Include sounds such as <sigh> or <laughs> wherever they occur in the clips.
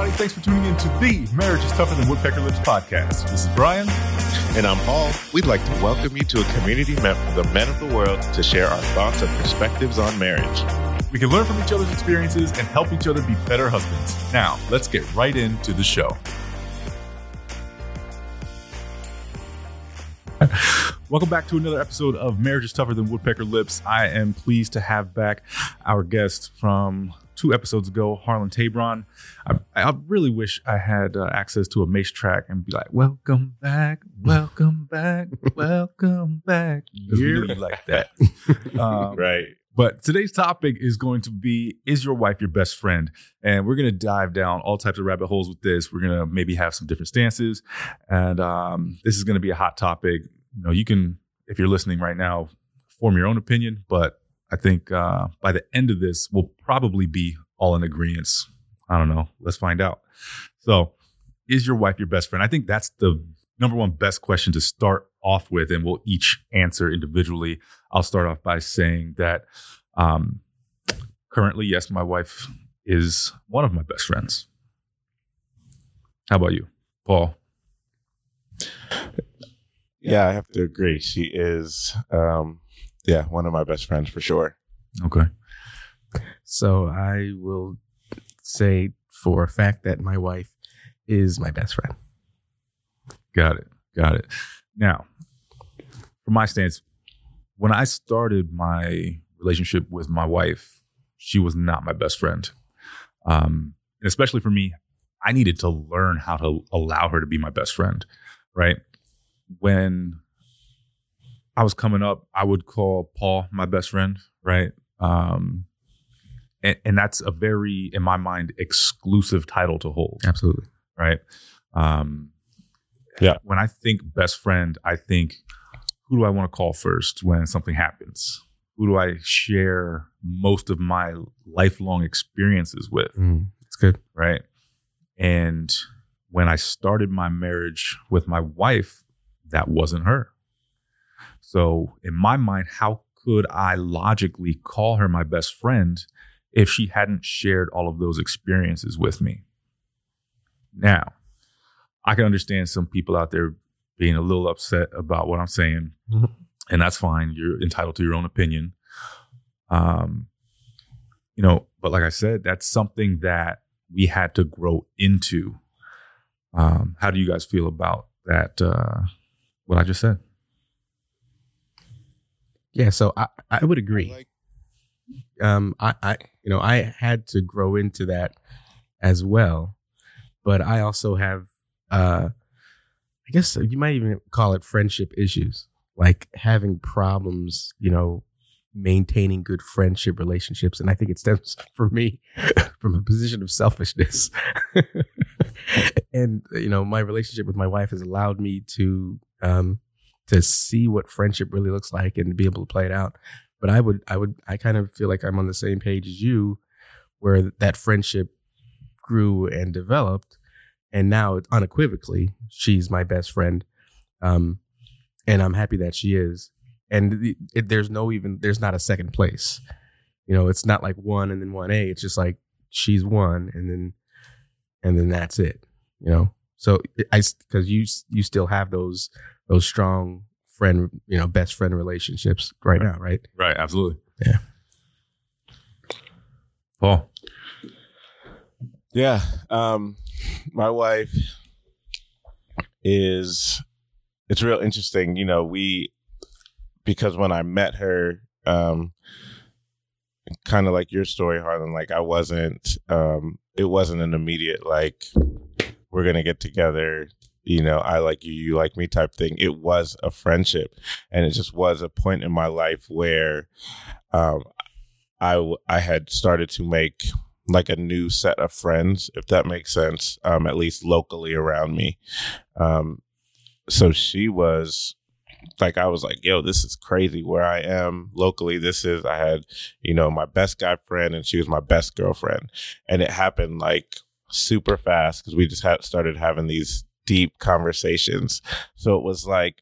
everybody. Thanks for tuning in to the Marriage is Tougher Than Woodpecker Lips podcast. This is Brian. And I'm Paul. We'd like to welcome you to a community meant for the men of the world to share our thoughts and perspectives on marriage. We can learn from each other's experiences and help each other be better husbands. Now, let's get right into the show. Welcome back to another episode of Marriage is Tougher Than Woodpecker Lips. I am pleased to have back our guest from two episodes ago, Harlan Tabron. I, I really wish I had uh, access to a mace track and be like, "Welcome back, welcome <laughs> back, welcome back." Really <laughs> like that, <laughs> um, right? But today's topic is going to be Is your wife your best friend? And we're going to dive down all types of rabbit holes with this. We're going to maybe have some different stances. And um, this is going to be a hot topic. You know, you can, if you're listening right now, form your own opinion. But I think uh, by the end of this, we'll probably be all in agreement. I don't know. Let's find out. So, is your wife your best friend? I think that's the number one best question to start off with, and we'll each answer individually. I'll start off by saying that um, currently, yes, my wife is one of my best friends. How about you, Paul? Yeah, I have to agree. She is, um, yeah, one of my best friends for sure. Okay. So I will say for a fact that my wife is my best friend. Got it. Got it. Now, from my stance, when I started my relationship with my wife, she was not my best friend. Um, and especially for me, I needed to learn how to allow her to be my best friend, right? When I was coming up, I would call Paul my best friend, right? Um, and, and that's a very, in my mind, exclusive title to hold, Absolutely. right? Um, Yeah. When I think best friend, I think who do I want to call first when something happens? Who do I share most of my lifelong experiences with? Mm, it's good. right? And when I started my marriage with my wife, that wasn't her. So, in my mind, how could I logically call her my best friend if she hadn't shared all of those experiences with me? Now, I can understand some people out there being a little upset about what I'm saying, Mhm. and that's fine. You're entitled to your own opinion. Um, you know, but like I said, that's something that we had to grow into. Um, how do you guys feel about that? Uh, what I just said. Yeah. So I, I would agree. I like- um, I, I, you know, I had to grow into that as well, but I also have, uh, I guess you might even call it friendship issues, like having problems, you know, maintaining good friendship relationships. And I think it stems <laughs> for me from a position of selfishness. <laughs> and, you know, my relationship with my wife has allowed me to, um, to see what friendship really looks like and to be able to play it out but I would, I would, I kind of feel like I'm on the same page as you, where that friendship grew and developed, and now unequivocally she's my best friend, um, and I'm happy that she is. And it, there's no even there's not a second place, you know. It's not like one and then one A. It's just like she's one and then and then that's it, you know. So I because you you still have those those strong friend you know best friend relationships right now, right? Right. Absolutely. Yeah. Paul. Yeah. Um, my wife is, it's real interesting. You know, we, because when I met her, um, kind of like your story, Harlan, like I wasn't, um, it wasn't an immediate, like, we're going to get together. You know, I like you, you like me type thing. It was a friendship. And it just was a point in my life where, um, I, I had started to make like a new set of friends, if that makes sense, um, at least locally around me. Um, so she was like, I was like, yo, this is crazy where I am locally. This is, I had, you know, my best guy friend and she was my best girlfriend. And it happened like super fast because we just had started having these deep conversations. So it was like,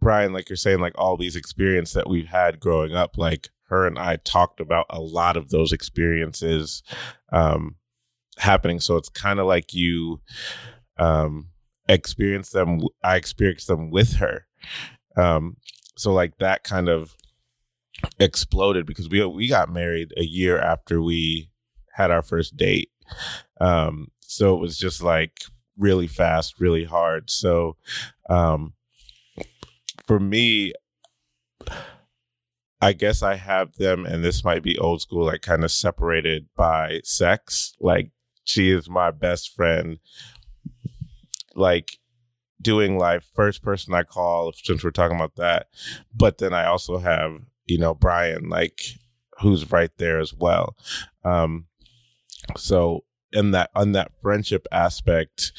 Brian, like you're saying, like all these experiences that we've had growing up, like her and I talked about a lot of those experiences um, happening. So it's kind of like you um, experience them. I experienced them with her. Um, so like that kind of exploded because we we got married a year after we had our first date. Um, so it was just like really fast, really hard. So um, for me, I guess I have them, and this might be old school, like kind of separated by sex. Like she is my best friend. Like doing life, first person I call, since we're talking about that. But then I also have, you know, Brian, like who's right there as well. Um, so in that on that friendship aspect,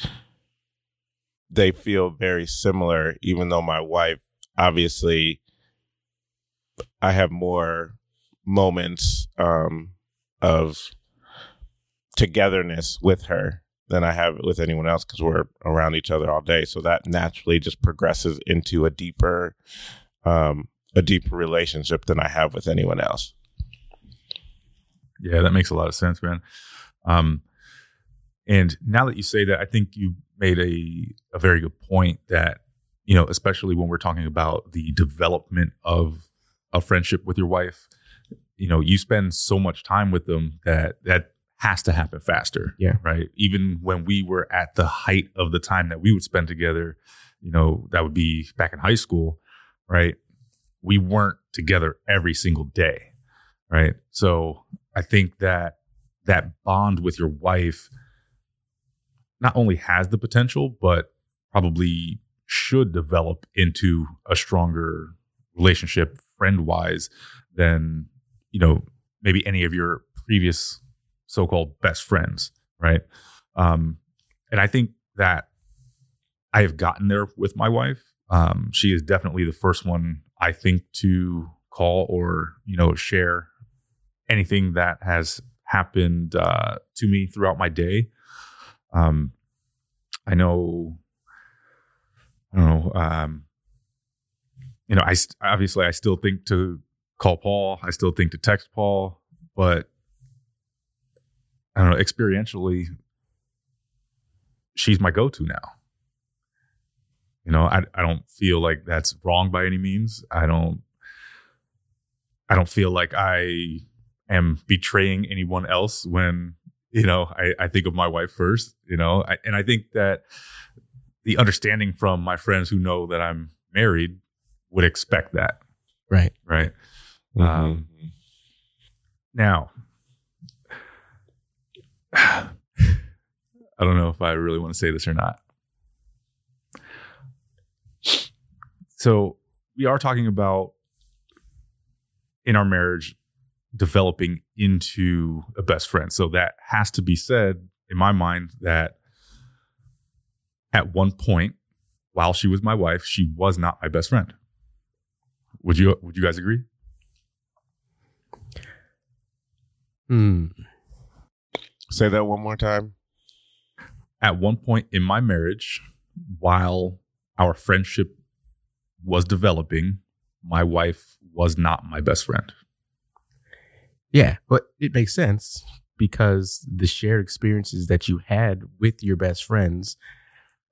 they feel very similar, even though my wife obviously I have more moments um, of togetherness with her than I have with anyone else because we're around each other all day. So that naturally just progresses into a deeper, um, a deeper relationship than I have with anyone else. Yeah, that makes a lot of sense, man. Um, and now that you say that, I think you made a a very good point that you know, especially when we're talking about the development of a friendship with your wife, you know, you spend so much time with them that that has to happen faster. Yeah. Right. Even when we were at the height of the time that we would spend together, you know, that would be back in high school, right? We weren't together every single day. Right. So I think that that bond with your wife not only has the potential, but probably should develop into a stronger relationship friend wise than you know maybe any of your previous so-called best friends right? Um and i think that i have gotten there with my wife. Um she is definitely the first one i think to call or you know share anything that has happened uh to me throughout my day um i know i don't know um you know, I obviously I still think to call Paul. I still think to text Paul, but I don't know. Experientially, she's my go-to now. You know, I I don't feel like that's wrong by any means. I don't. I don't feel like I am betraying anyone else when you know I, I think of my wife first. You know, I, and I think that the understanding from my friends who know that I'm married would expect that. Right. Right. Mm-hmm. Um, now, <sighs> I don't know if I really want to say this or not. So, we are talking about in our marriage developing into a best friend. So, that has to be said in my mind that at one point, while she was my wife, she was not my best friend. Would you would you guys agree? Hmm. Say that one more time. At one point in my marriage, while our friendship was developing, my wife was not my best friend. Yeah, but it makes sense because the shared experiences that you had with your best friends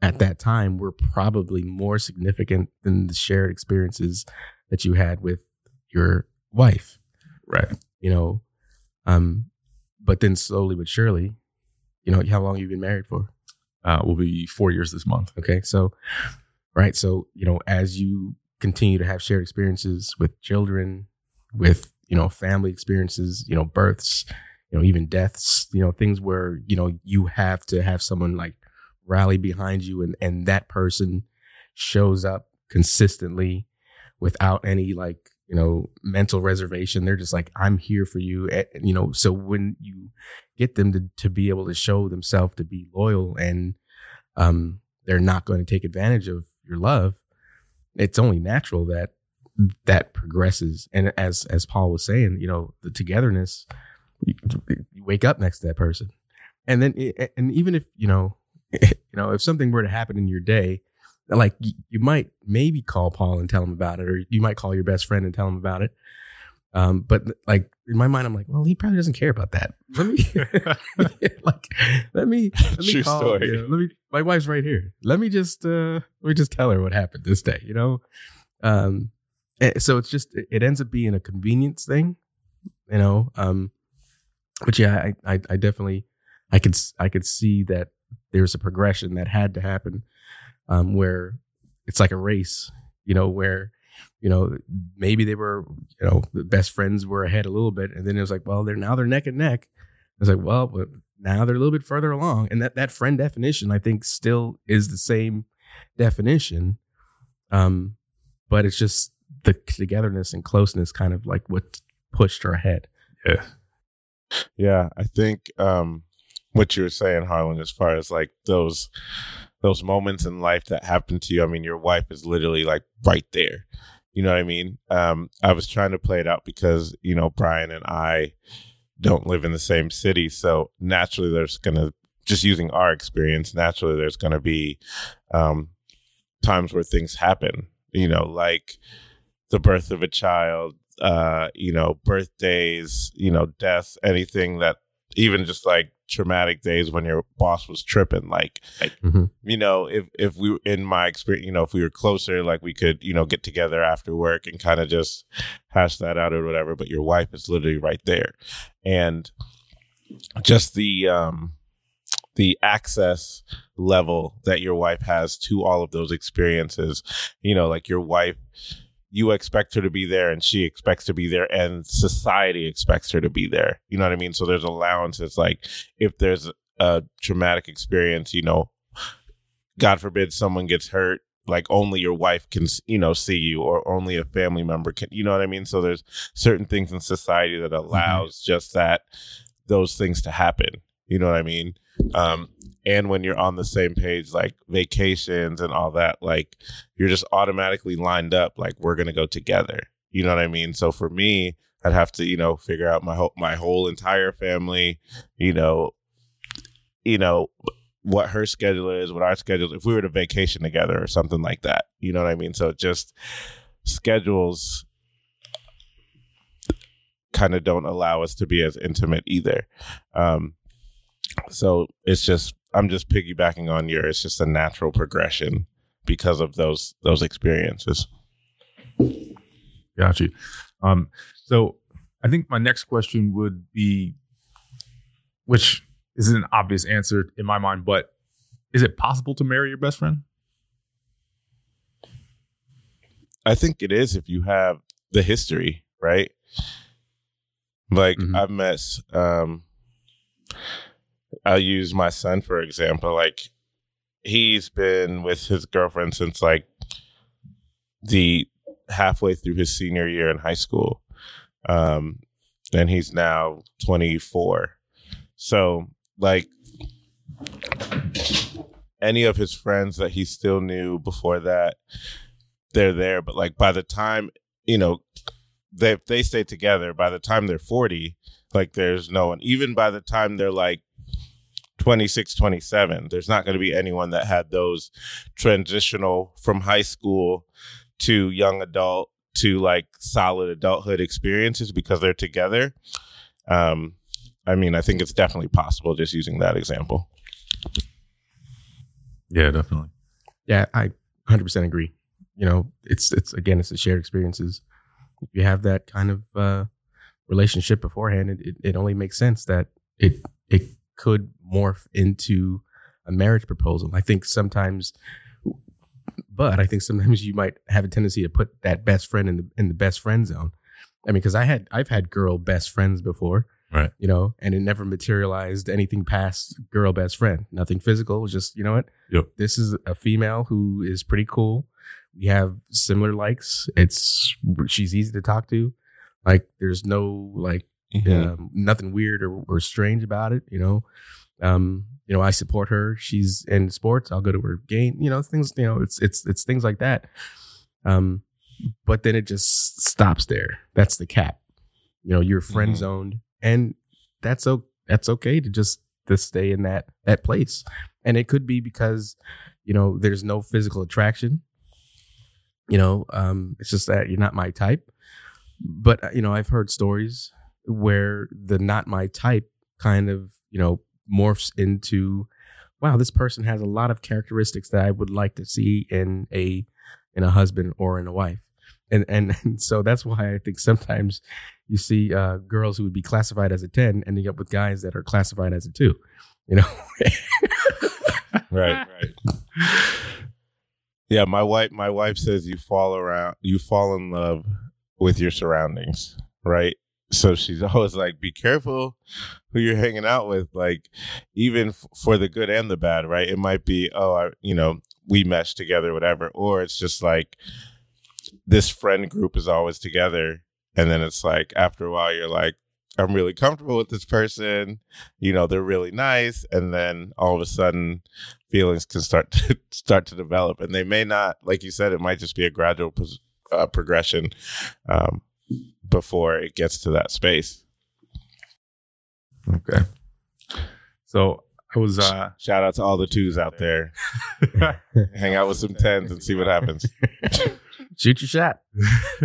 at that time were probably more significant than the shared experiences that you had with your wife. Right. You know, um, but then slowly but surely, you know, how long you been married for? Uh, will be four years this month. Okay, so right, so you know, as you continue to have shared experiences with children, with you know, family experiences, you know, births, you know, even deaths, you know, things where you know you have to have someone like rally behind you, and and that person shows up consistently without any like you know mental reservation. They're just like i'm here for you. You know so when you get them to, to be able to show themselves to be loyal and um they're not going to take advantage of your love it's only natural that that progresses and as as paul was saying you know the togetherness you, you wake up next to that person and then and even if you know you know if something were to happen in your day like you might maybe call Paul and tell him about it, or you might call your best friend and tell him about it. Um, but like in my mind, I'm like, well, he probably doesn't care about that. Let me, <laughs> <laughs> like, let me, let me True call, story. you know, let me, my wife's right here. Let me just, uh, let me just tell her what happened this day, you know? Um, eh, so it's just, it- ends up being a convenience thing, you know? Um, but yeah, I, I, I definitely, I could, I could see that there's a progression that had to happen, um, where it's like a race, you know, where, you know, maybe they were, you know, the best friends were ahead a little bit, and then it was like, well, they're now they're neck and neck. It's like, well, now they're a little bit further along, and that that friend definition, I think, still is the same definition, um, but it's just the togetherness and closeness, kind of like what pushed her ahead. Yeah. Yeah, I think um, what you were saying, Harlan, as far as like those those moments in life that happen to you. I mean, your wife is literally like right there. You know what I mean? Um, I was trying to play it out because you know Brian and I don't live in the same city, so naturally there's gonna just using our experience. Naturally, there's gonna be um, times where things happen. You know, like the birth of a child, uh, you know, birthdays, you know, death, anything that even just like traumatic days when your boss was tripping, like, Mhm. you know, if, if we, in my experience, you know, if we were closer, like we could, you know, get together after work and kind of just hash that out or whatever. But your wife is literally right there. And just the, um, the access level that your wife has to all of those experiences, you know, like your wife you expect her to be there and she expects to be there and society expects her to be there. You know what I mean? So there's allowances like if there's a traumatic experience, you know, God forbid someone gets hurt, like only your wife can, you know, see you or only a family member can, you know what I mean? So there's certain things in society that allows just that, those things to happen. You know what I mean? Um, and when you're on the same page, like vacations and all that, like you're just automatically lined up. Like we're gonna go together. You know what I mean? So for me, I'd have to, you know, figure out my whole my whole entire family. You know, you know what her schedule is, what our schedule. If we were to vacation together or something like that, you know what I mean? So just schedules kind of don't allow us to be as intimate either. Um, so it's just I'm just piggybacking on your. It's just a natural progression because of those those experiences. Got you. Um, so I think my next question would be, which is an obvious answer in my mind, but is it possible to marry your best friend? I think it is if you have the history, right? Like Mhm. I've met um I'll use my son for example. Like he's been with his girlfriend since like the halfway through his senior year in high school. Um and he's now 24. So like any of his friends that he still knew before that they're there but like by the time you know they they stay together by the time they're 40 like there's no one even by the time they're like 26 27 there's not going to be anyone that had those transitional from high school to young adult to like solid adulthood experiences because they're together um i mean i think it's definitely possible just using that example Yeah, definitely. Yeah, I 100% agree. You know, it's it's again, it's the shared experiences. If you have that kind of uh, relationship beforehand, it, it, it only makes sense that it it could morph into a marriage proposal. I think sometimes, but I think sometimes you might have a tendency to put that best friend in the in the best friend zone. I mean, because I had I've had girl best friends before, Right. You know, and it never materialized anything past girl best friend. Nothing physical. Was just you know what Yep. this is a female who is pretty cool. We have similar likes. It's she's easy to talk to. Like there's no like um, nothing weird or, or strange about it. You know, um, you know I support her. She's in sports. I'll go to her game. You know things. You know it's it's it's things like that. Um, but then it just stops there. That's the cap. You know you're friend Mhm. zoned, and that's o- that's okay to just to stay in that that place. And it could be because you know there's no physical attraction. You know, um, it's just that you're not my type. But uh, you know, I've heard stories. where the not my type kind of you know morphs into wow this person has a lot of characteristics that i would like to see in a in a husband or in a wife. And and, <laughs> and so that's why i think sometimes you see uh, girls who would be classified as a 10 ending up with guys that are classified as a 2 you know? <laughs> Right right. Yeah my wife my wife says you fall around you fall in love with your surroundings right so she's always like be careful who you're hanging out with like even f- for the good and the bad right? It might be oh I, you know we mesh together whatever or it's just like this friend group is always together and then it's like after a while you're like i'm really comfortable with this person you know they're really nice and then all of a sudden feelings can start <laughs> to start to develop and they may not like you said it might just be a gradual uh, progression um, before it gets to that space. Okay. So I was uh shout out to all the twos out there. <laughs> Hang out with some tens and see what happens. <laughs> Shoot your shot.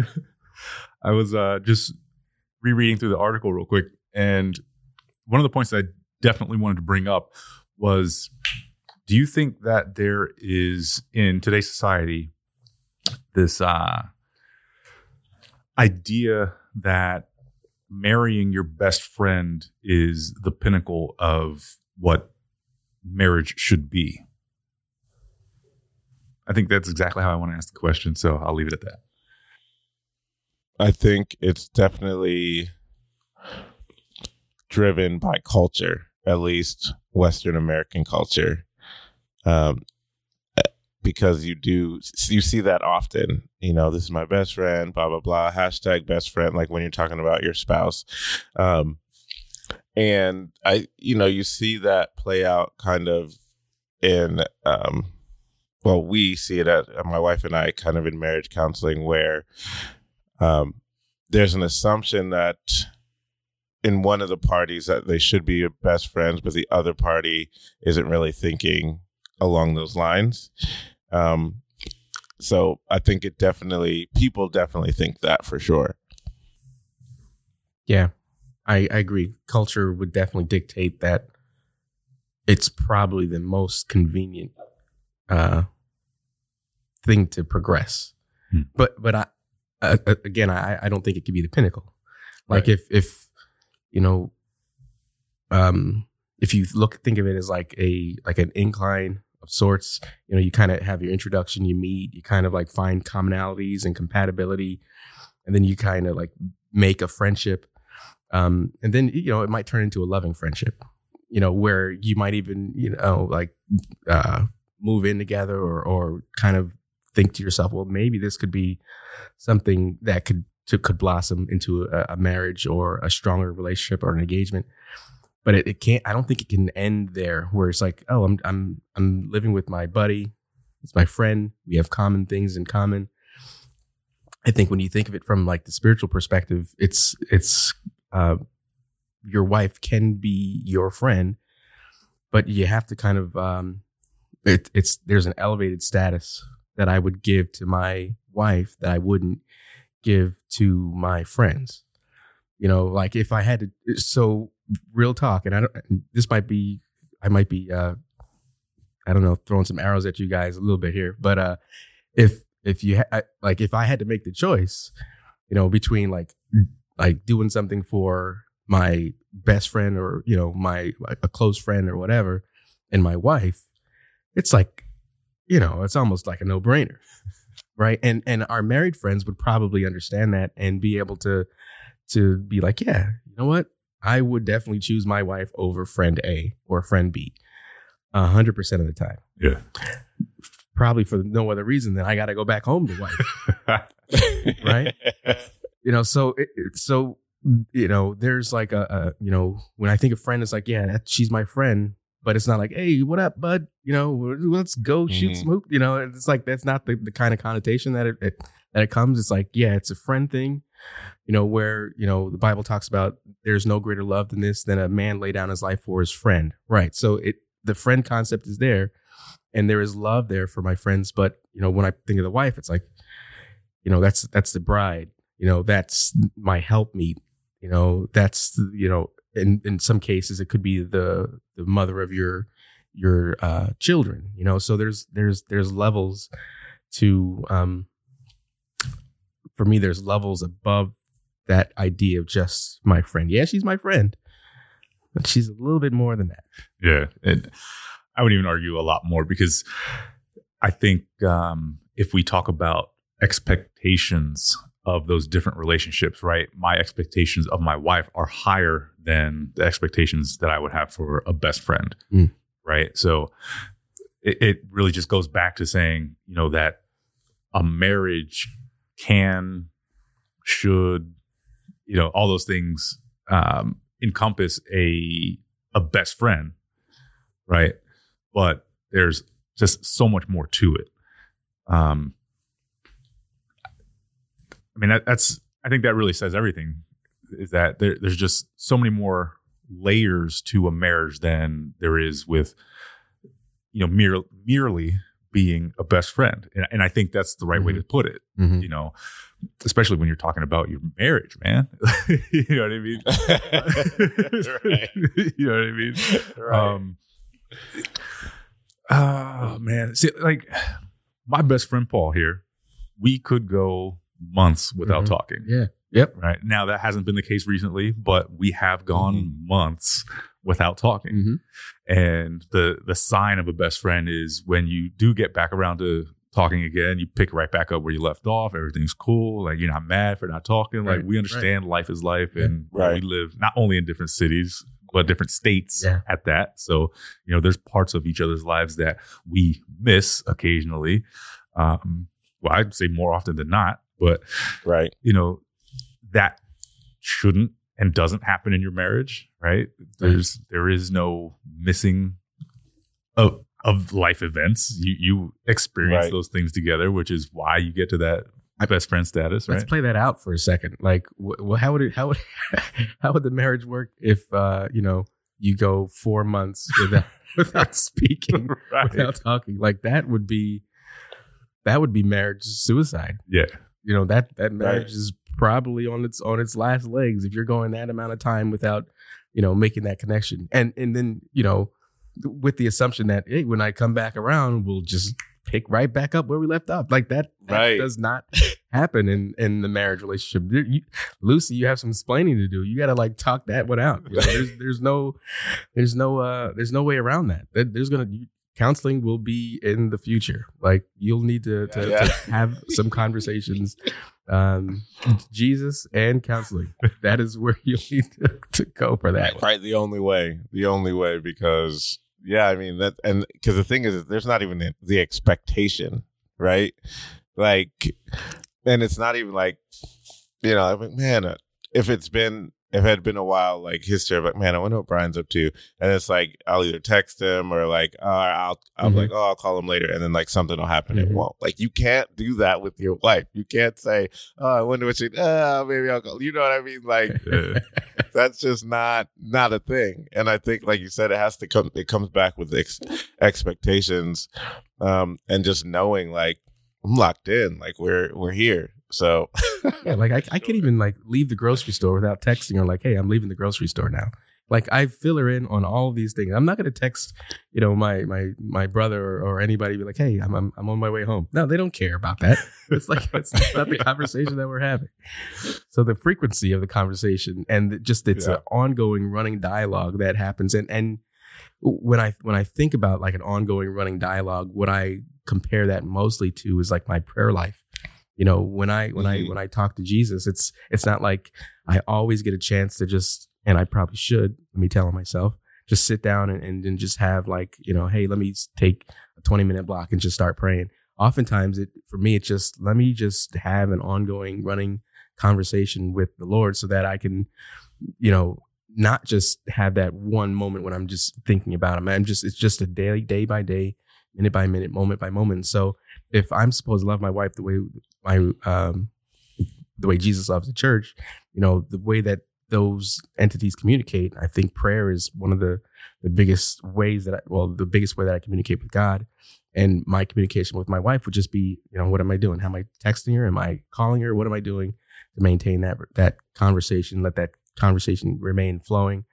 <laughs> I was uh just rereading through the article real quick and one of the points that I definitely wanted to bring up was do you think that there is in today's society this uh idea that marrying your best friend is the pinnacle of what marriage should be? I think that's exactly how I want to ask the question, so I'll leave it at that. I think it's definitely driven by culture, at least Western American culture, um, because you do you see that often. You know, this is my best friend, blah blah blah. Hashtag best friend, like when you're talking about your spouse, um, and I, you know, you see that play out kind of in. Um, well, we see it at my wife and I kind of in marriage counseling where um, there's an assumption that in one of the parties that they should be best friends, but the other party isn't really thinking along those lines. Um, so I think it definitely people definitely think that for sure. Yeah, I, I agree. Culture would definitely dictate that it's probably the most convenient uh, thing to progress. Hmm. But but I uh, again I I don't think it could be the pinnacle. Like Right. if if you know um if you look think of it as like a like an incline of sorts, you know, you kind of have your introduction, you meet, you kind of like find commonalities and compatibility, and then you kind of like make a friendship. Um, and then you know it might turn into a loving friendship, you know, where you might even you know like uh, move in together or or kind of think to yourself, well, maybe this could be something that could to, could blossom into a, a marriage or a stronger relationship or an engagement. But it, it can't. I don't think it can end there, where it's like, oh, I'm I'm I'm living with my buddy, it's my friend. We have common things in common. I think when you think of it from like the spiritual perspective, it's it's uh, your wife can be your friend, but you have to kind of um, it, it's there's an elevated status that I would give to my wife that I wouldn't give to my friends. You know, like if I had to, so real talk, and I don't, this might be, I might be, uh, I don't know, throwing some arrows at you guys a little bit here, but, uh, if, if you, ha- like, if I had to make the choice, you know, between like, like doing something for my best friend or, you know, my, a close friend or whatever, and my wife, it's like, you know, it's almost like a no brainer. <laughs> Right. And, and our married friends would probably understand that and be able to, to be like, yeah, you know what? I would definitely choose my wife over friend A or friend B a hundred percent of the time. Yeah. Probably for no other reason than I got to go back home to wife. <laughs> Right? you know, so, it, so, you know, there's like a, a, you know, when I think of friend, it's like, yeah, that, she's my friend, but it's not like, hey, what up, bud? You know, let's go shoot Mhm. some hoop. You know, it's like, that's not the, the kind of connotation that it, it, that it comes. It's like, yeah, it's a friend thing you know, where, you know, the Bible talks about there's no greater love than this, than a man lay down his life for his friend. Right. So it, the friend concept is there and there is love there for my friends. But, you know, when I think of the wife, it's like, you know, that's, that's the bride, you know, that's my helpmeet, You know, that's you know, in in some cases it could be the the mother of your your uh, children. You know, so there's there's there's levels to um for me there's levels above that idea of just my friend. Yeah, she's my friend. But she's a little bit more than that. Yeah. And I would even argue a lot more because I think um, if we talk about expectations of those different relationships, right? My expectations of my wife are higher than the expectations that I would have for a best friend, Mm. right? So it, it really just goes back to saying, you know, that a marriage can, should, you know, all those things um, encompass a a best friend, right? But there's just so much more to it. Um, I mean, that, that's I think that really says everything. Is that there, there's just so many more layers to a marriage than there is with you know mere, merely being a best friend, and, and I think that's the right way to put it. You know, especially when you're talking about your marriage, man. <laughs> you know what I mean? Right. <laughs> you know what I mean? Right. Um, oh man, see, like my best friend Paul here, we could go months without Mhm. talking. Yeah. Yep. Right now, that hasn't been the case recently, but we have gone Mm-hmm. months without talking. Mhm. And the the sign of a best friend is when you do get back around to talking again, you pick right back up where you left off. Everything's cool. Like you're not mad for not talking. Like we understand life is life, Yeah. and Right. we live not only in different cities but different states Yeah. at that. So you know, there's parts of each other's lives that we miss occasionally. Um, well, I'd say more often than not, but right. you know that shouldn't and doesn't happen in your marriage right there's there is no missing of of life events you you experience Right. those things together which is why you get to that best friend status Let's play that out for a second. Like, wh- how would it? How would <laughs> how would the marriage work if uh, you know you go four months <laughs> without without speaking, <laughs> Right. without talking? Like that would be that would be marriage suicide. yeah You know that that marriage Right. is probably on its on its last legs if you're going that amount of time without you know making that connection. And and then you know with the assumption that hey, when I come back around, we'll just pick right back up where we left off. Like that, that Right. does not happen in in the marriage relationship. You- Lucy, you have some explaining to do. You got to like talk that one out. You know, there's there's no there's no uh there's no way around that. There- There's gonna counseling will be in the future. Like you'll need to to, Yeah. to have some conversations. Um, Jesus and counseling. <laughs> That is where you'll <laughs> need to, to go for that. Right, the only way, the only way, because yeah, I mean that, and because the thing is, there's not even the, the expectation, right? Like, and it's not even like, you know, I mean, man, if it's been, if it had been a while, like history, of like, man, I wonder what Brian's up to, and it's like I'll either text him or like, oh, I'll, I'll be Mhm. like, oh, I'll call him later, and then like something will happen, Mhm. it won't. Like you can't do that with your wife. You can't say, oh, I wonder what she, oh, maybe I'll call. You know what I mean? Like <laughs> that's just not not a thing and i think like you said it has to come it comes back with ex- expectations um and just knowing like i'm locked in like we're we're here so Yeah, like I, I can't even like leave the grocery store without texting her like, "Hey, I'm leaving the grocery store now." Like I fill her in on all of these things. I'm not going to text, you know, my my my brother or, or anybody be like, "Hey, I'm, I'm I'm on my way home." No, they don't care about that. It's like it's not the <laughs> conversation that we're having. So the frequency of the conversation and just it's Yeah. an ongoing running dialogue that happens. And and when I when I think about like an ongoing running dialogue, what I compare that mostly to is like my prayer life. You know, when I when I Mhm. when I talk to Jesus, it's it's not like I always get a chance to just and I probably should, let me tell myself, just sit down and, and, and just have like, you know, hey, let me take a 20 minute block and just start praying. Oftentimes it for me it's just let me just have an ongoing running conversation with the Lord so that I can, you know, not just have that one moment when I'm just thinking about him. I'm just it's just a daily, day by day, minute by minute, moment by moment. So if I'm supposed to love my wife the way my um the way Jesus loves the church, you know, the way that those entities communicate, I think prayer is one of the the biggest ways that I well, the biggest way that I communicate with God. And my communication with my wife would just be, you know, what am I doing? How am I texting her? Am I calling her? What am I doing to maintain that that conversation? Let that conversation remain flowing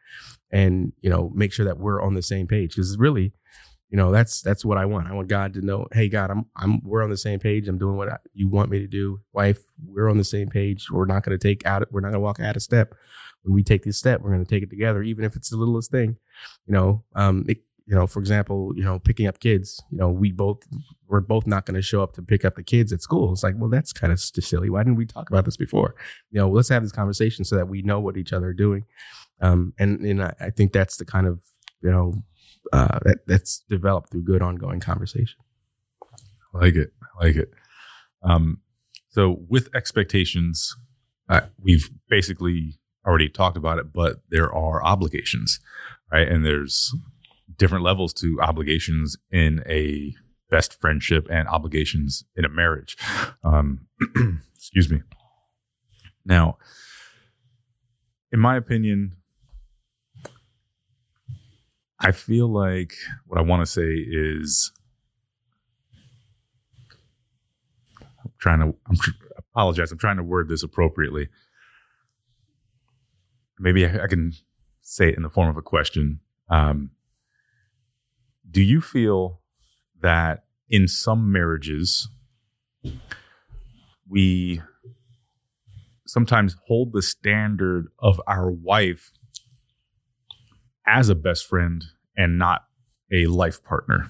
and you know make sure that we're on the same page because really you know that's that's what i want. I want god to know hey god i'm i'm we're on the same page. I'm doing what I, you want me to do. Wife we're on the same page. We're not going to take out we're not going to walk out of step. When we take this step we're going to take it together even if it's the littlest thing. You know um it, you know for example you know picking up kids you know we both we're both not going to show up to pick up the kids at school. It's like well that's kind of silly. Why didn't we talk about this before? You know let's have this conversation so that we know what each other are doing. Um and and i, I think that's the kind of you know uh, that that's developed through good ongoing conversation. I like it. I like it. Um, so with expectations, uh, we've basically already talked about it, but there are obligations, right? And there's different levels to obligations in a best friendship and obligations in a marriage. Um, <clears throat> excuse me. Now, in my opinion, I feel like what I want to say is I'm trying to I'm apologize. I'm trying to word this appropriately. Maybe I, I can say it in the form of a question. Um, do you feel that in some marriages we sometimes hold the standard of our wife as a best friend and not a life partner.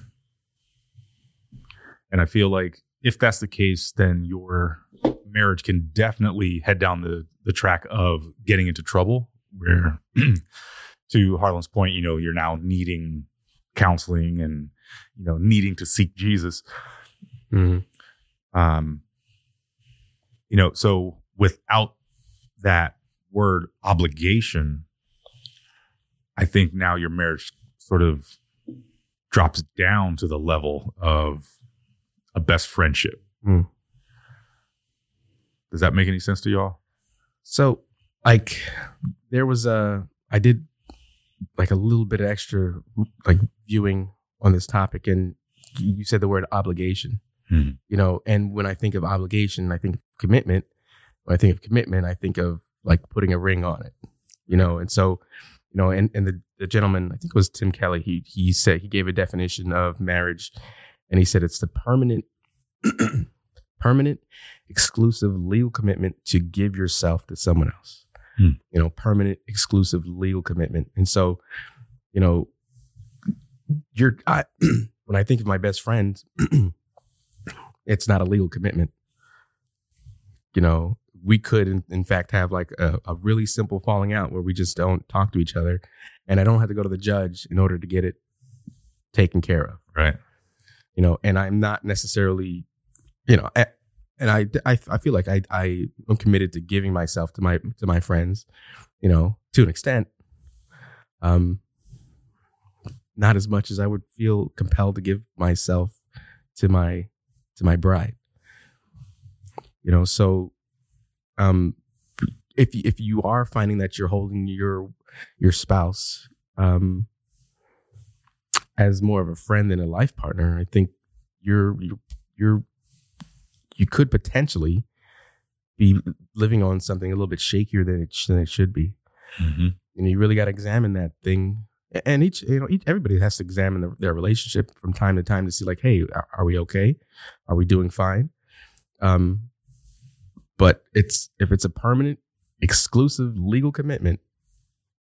And I feel like if that's the case, then your marriage can definitely head down the, the track of getting into trouble, where <clears throat> to Harlan's point, you know, you're now needing counseling and, you know, needing to seek Jesus. Mm-hmm. Um, you know, so without that word obligation, I think now your marriage sort of drops down to the level of a best friendship. Mm. Does that make any sense to y'all? So, like, there was a, I did like a little bit of extra like viewing on this topic, and you said the word obligation, Hmm. you know, and when I think of obligation, I think of commitment. When I think of commitment, I think of like putting a ring on it, you know, and so, you know, and, and the, the gentleman, I think it was Tim Keller, he, he said, he gave a definition of marriage and he said it's the permanent, <clears throat> permanent, exclusive legal commitment to give yourself to someone else. Hmm. You know, permanent, exclusive legal commitment. And so, you know, you're, I, <clears throat> when I think of my best friend, <clears throat> it's not a legal commitment. You know, we could, in, in fact, have like a, a really simple falling out where we just don't talk to each other, and I don't have to go to the judge in order to get it taken care of. Right. You know, and I'm not necessarily, you know, and I, I, I feel like I, I am committed to giving myself to my to my friends, you know, to an extent. Um, not as much as I would feel compelled to give myself to my to my bride. You know, so um if you- if you are finding that you're holding your your spouse um as more of a friend than a life partner, I think you're you're, you're you could potentially be living on something a little bit shakier than it, sh- than it should be. Mm-hmm. You you really got to examine that thing. And each, you know, each, everybody has to examine their, their relationship from time to time to see, like, hey, are, are we okay? Are we doing fine? Um, but it's if it's a permanent, exclusive legal commitment,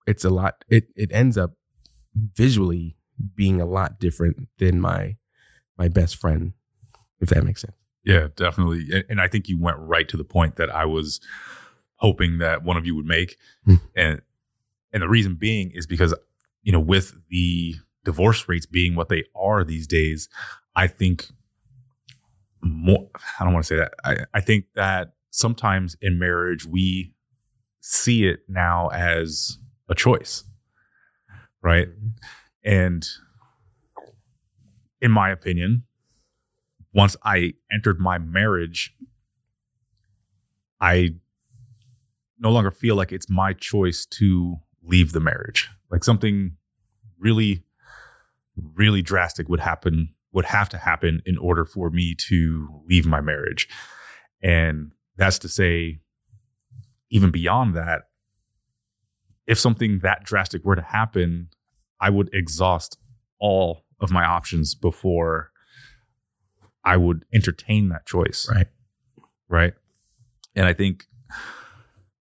it's a lot. It it ends up visually being a lot different than my my best friend, if that makes sense. Yeah, definitely. And, I think you went right to the point that I was hoping that one of you would make. Hmm. and and the reason being is because you know, with the divorce rates being what they are these days, I think more I don't want to say that. I, I think that sometimes in marriage we see it now as a choice. Right? And in my opinion, once I entered my marriage, I no longer feel like it's my choice to leave the marriage. Like something really, really drastic would happen, would have to happen in order for me to leave my marriage. And that's to say, even beyond that, if something that drastic were to happen, I would exhaust all of my options before I would entertain that choice. Right. Right. And I think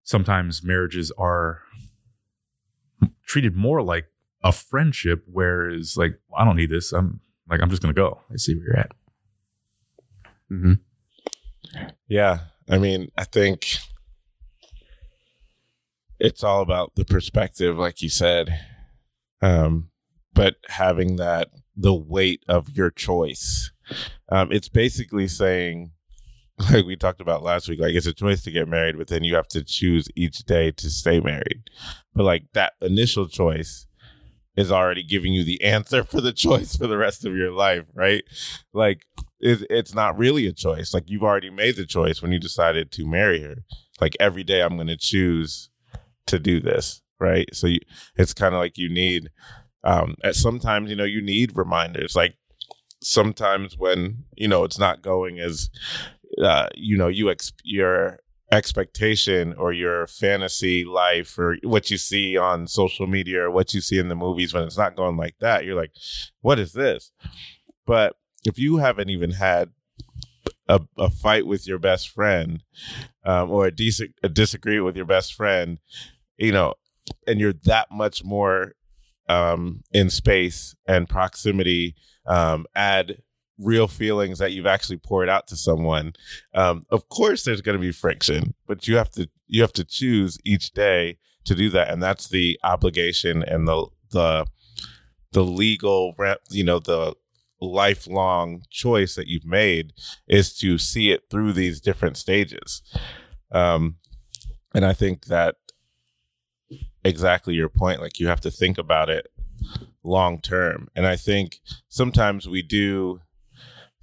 sometimes marriages are treated more like a friendship, whereas like I don't need this. I'm like I'm just gonna go. I see where you're at. Mm-hmm. Yeah. I mean, I think it's all about the perspective, like you said. Um, but having that, the weight of your choice. Um, it's basically saying, <laughs> like we talked about last week, like it's a choice to get married, but then you have to choose each day to stay married. But like that initial choice is already giving you the <laughs> answer for the choice for the rest of your life, right? Like it, it's not really a choice. Like you've already made the choice when you decided to marry her. Like every day I'm going to choose to do this, right? So you, it's kind of like you need um at sometimes you know you need reminders like sometimes when you know it's not going as uh you know you ex- your expectation or your fantasy life or what you see on social media or what you see in the movies when it's not going like that you're like what is this but if you haven't even had a, a fight with your best friend um, or a, dis- a disagreement with your best friend you know and you're that much more um, in space and proximity um, add real feelings that you've actually poured out to someone um, of course there's going to be friction but you have to you have to choose each day to do that and that's the obligation and the the the legal you know the lifelong choice that you've made is to see it through these different stages um and i think that exactly your point. Like you have to think about it long term. And I think sometimes we do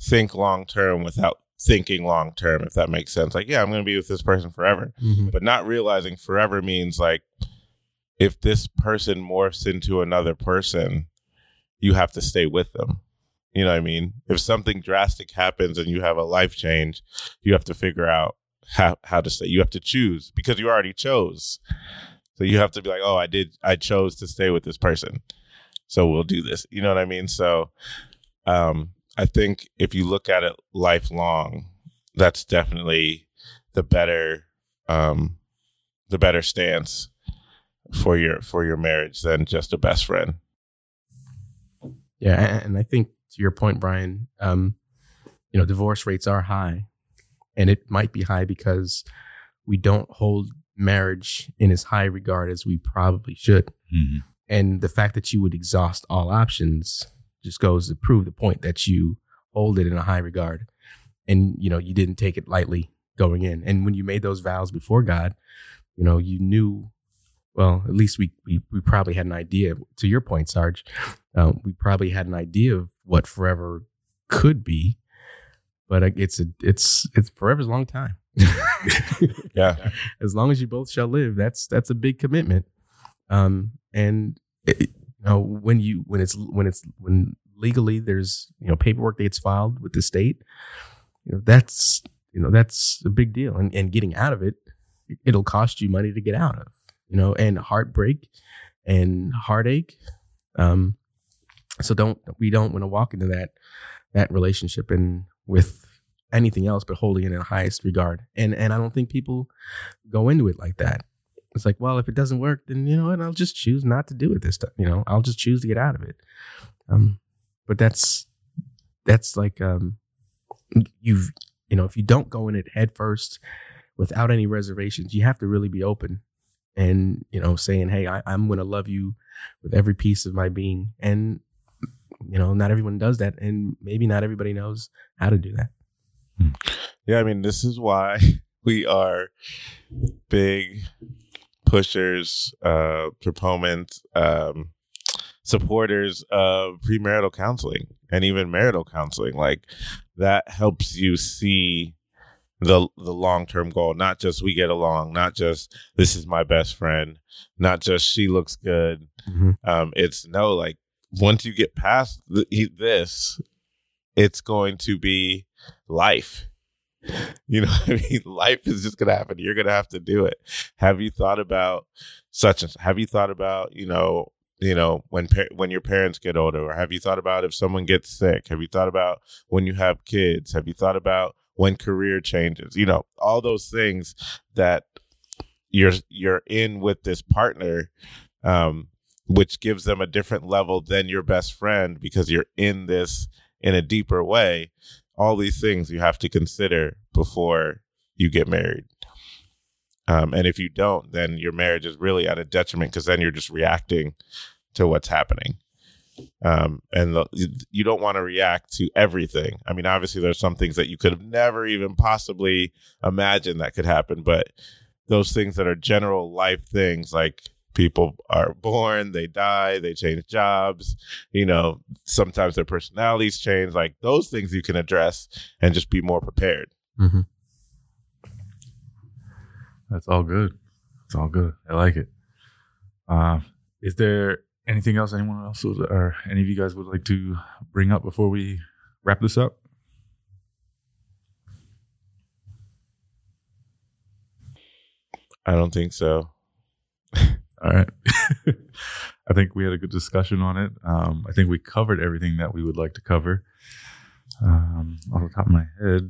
think long term without thinking long term, if that makes sense. Like, yeah, I'm going to be with this person forever, Mm-hmm. but not realizing forever means like if this person morphs into another person, you have to stay with them. You know what I mean? If something drastic happens and you have a life change, you have to figure out how, how to stay. You have to choose because you already chose. So you have to be like, oh, I did, I chose to stay with this person. So we'll do this. You know what I mean? So um, I think if you look at it lifelong, that's definitely the better um, the better stance for your for your marriage than just a best friend. Yeah, and I think to your point, Brian, um, you know, divorce rates are high, and it might be high because we don't hold marriage in as high regard as we probably should. Mm-hmm. And the fact that you would exhaust all options just goes to prove the point that you hold it in a high regard, and you know you didn't take it lightly going in. And when you made those vows before God, you know you knew. Well, at least we we, we probably had an idea. To your point, Sarge, uh, we probably had an idea of what forever could be, but it's a it's it's forever's a long time. <laughs> Yeah. <laughs> as long as you both shall live, that's that's a big commitment. Um, and it, you know when you when it's when it's when legally there's you know paperwork that gets filed with the state, you know that's you know that's a big deal. And and getting out of it, it'll cost you money to get out of. You know, and heartbreak and heartache. Um, so don't we don't want to walk into that that relationship and with anything else but holding it in the highest regard. And and I don't think people go into it like that. It's like, well, if it doesn't work, then you know what? I'll just choose not to do it this time. You know, I'll just choose to get out of it. Um, but that's that's like um, you've you know, if you don't go in it head first without any reservations, you have to really be open and you know, saying, hey, I, I'm going to love you with every piece of my being. And you know, not everyone does that, and maybe not everybody knows how to do that. Yeah, I mean, this is why <laughs> we are big pushers, uh, proponents, um, supporters of premarital counseling and even marital counseling. Like that helps you see the the long term goal, not just we get along, not just this is my best friend, not just she looks good. Um, it's no, like once you get past th- this, it's going to be life. <laughs> You know, I mean, <laughs> life is just going to happen. You're going to have to do it. Have you thought about such and have you thought about, you know, you know when par- when your parents get older or have you thought about if someone gets sick? Have you thought about when you have kids? Have you thought about when career changes? You know all those things that you're you're in with this partner um which gives them a different level than your best friend because you're in this in a deeper way all these things you have to consider before you get married um, and if you don't, then your marriage is really at a detriment because then you're just reacting to what's happening. Um, and the, you don't want to react to everything. I mean, obviously, there's some things that you could have never even possibly imagined that could happen, but those things that are general life things like people are born, they die, they change jobs, you know, sometimes their personalities change, like those things you can address and just be more prepared. Mm-hmm. That's all good. It's all good. I like it. Uh, is there anything else anyone else would, or any of you guys would like to bring up before we wrap this up? I don't think so. <laughs> All right. <laughs> I think we had a good discussion on it. Um, I think we covered everything that we would like to cover. Um, off the top of my head,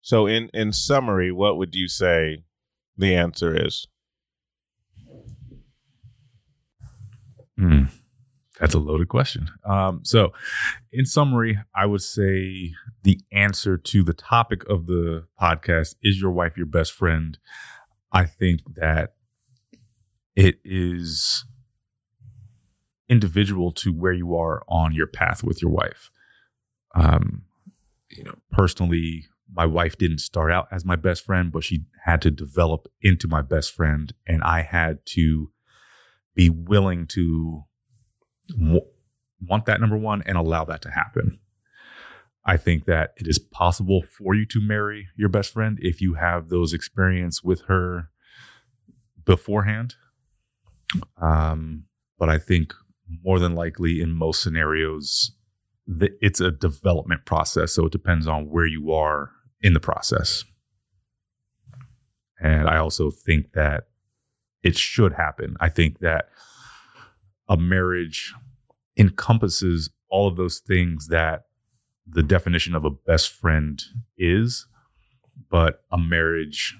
So, in in summary, what would you say the answer is? Hmm. That's a loaded question. Um, so, in summary, I would say the answer to the topic of the podcast is your wife your best friend? I think that it is individual to where you are on your path with your wife. Um, you know, personally, my wife didn't start out as my best friend, but she had to develop into my best friend, and I had to be willing to w- want that number one and allow that to happen. I think that it is possible for you to marry your best friend if you have those experience with her beforehand. Um, but I think more than likely in most scenarios, the, it's a development process. So it depends on where you are in the process. And I also think that it should happen. I think that a marriage encompasses all of those things that the definition of a best friend is, but a marriage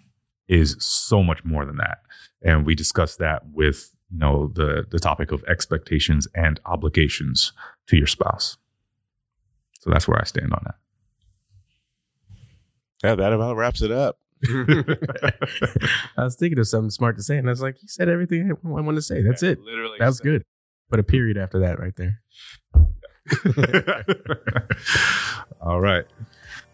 is so much more than that. And we discussed that with you know the the topic of expectations and obligations to your spouse. So that's where I stand on that. Yeah, that about wraps it up. <laughs> I was thinking of something smart to say, and I was like, "You said everything I wanted to say. That's it. Literally, That was good." Put a period after that, right there. <laughs> All right.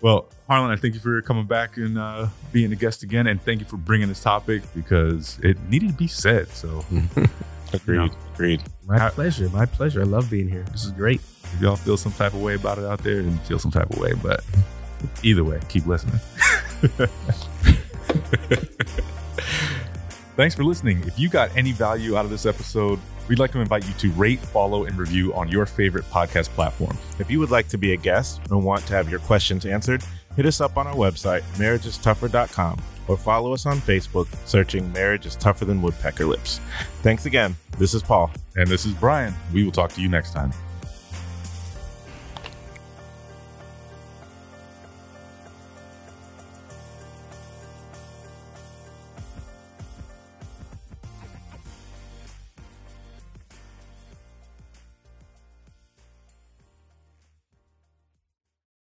Well, Harlan, I thank you for coming back and uh, being a guest again, and thank you for bringing this topic because it needed to be said. So, <laughs> Agreed. No. Agreed. My How- pleasure. My pleasure. I love being here. This is great. if y'all feel some type of way about it out there, then feel some type of way. But either way, keep listening. <laughs> <laughs> Thanks for listening. If you got any value out of this episode, we'd like to invite you to rate, follow, and review on your favorite podcast platform. If you would like to be a guest and want to have your questions answered, hit us up on our website, marriageistougher.com, or follow us on Facebook, searching Marriage is Tougher Than Woodpecker Lips. Thanks again. This is Paul. And this is Brian. We will talk to you next time.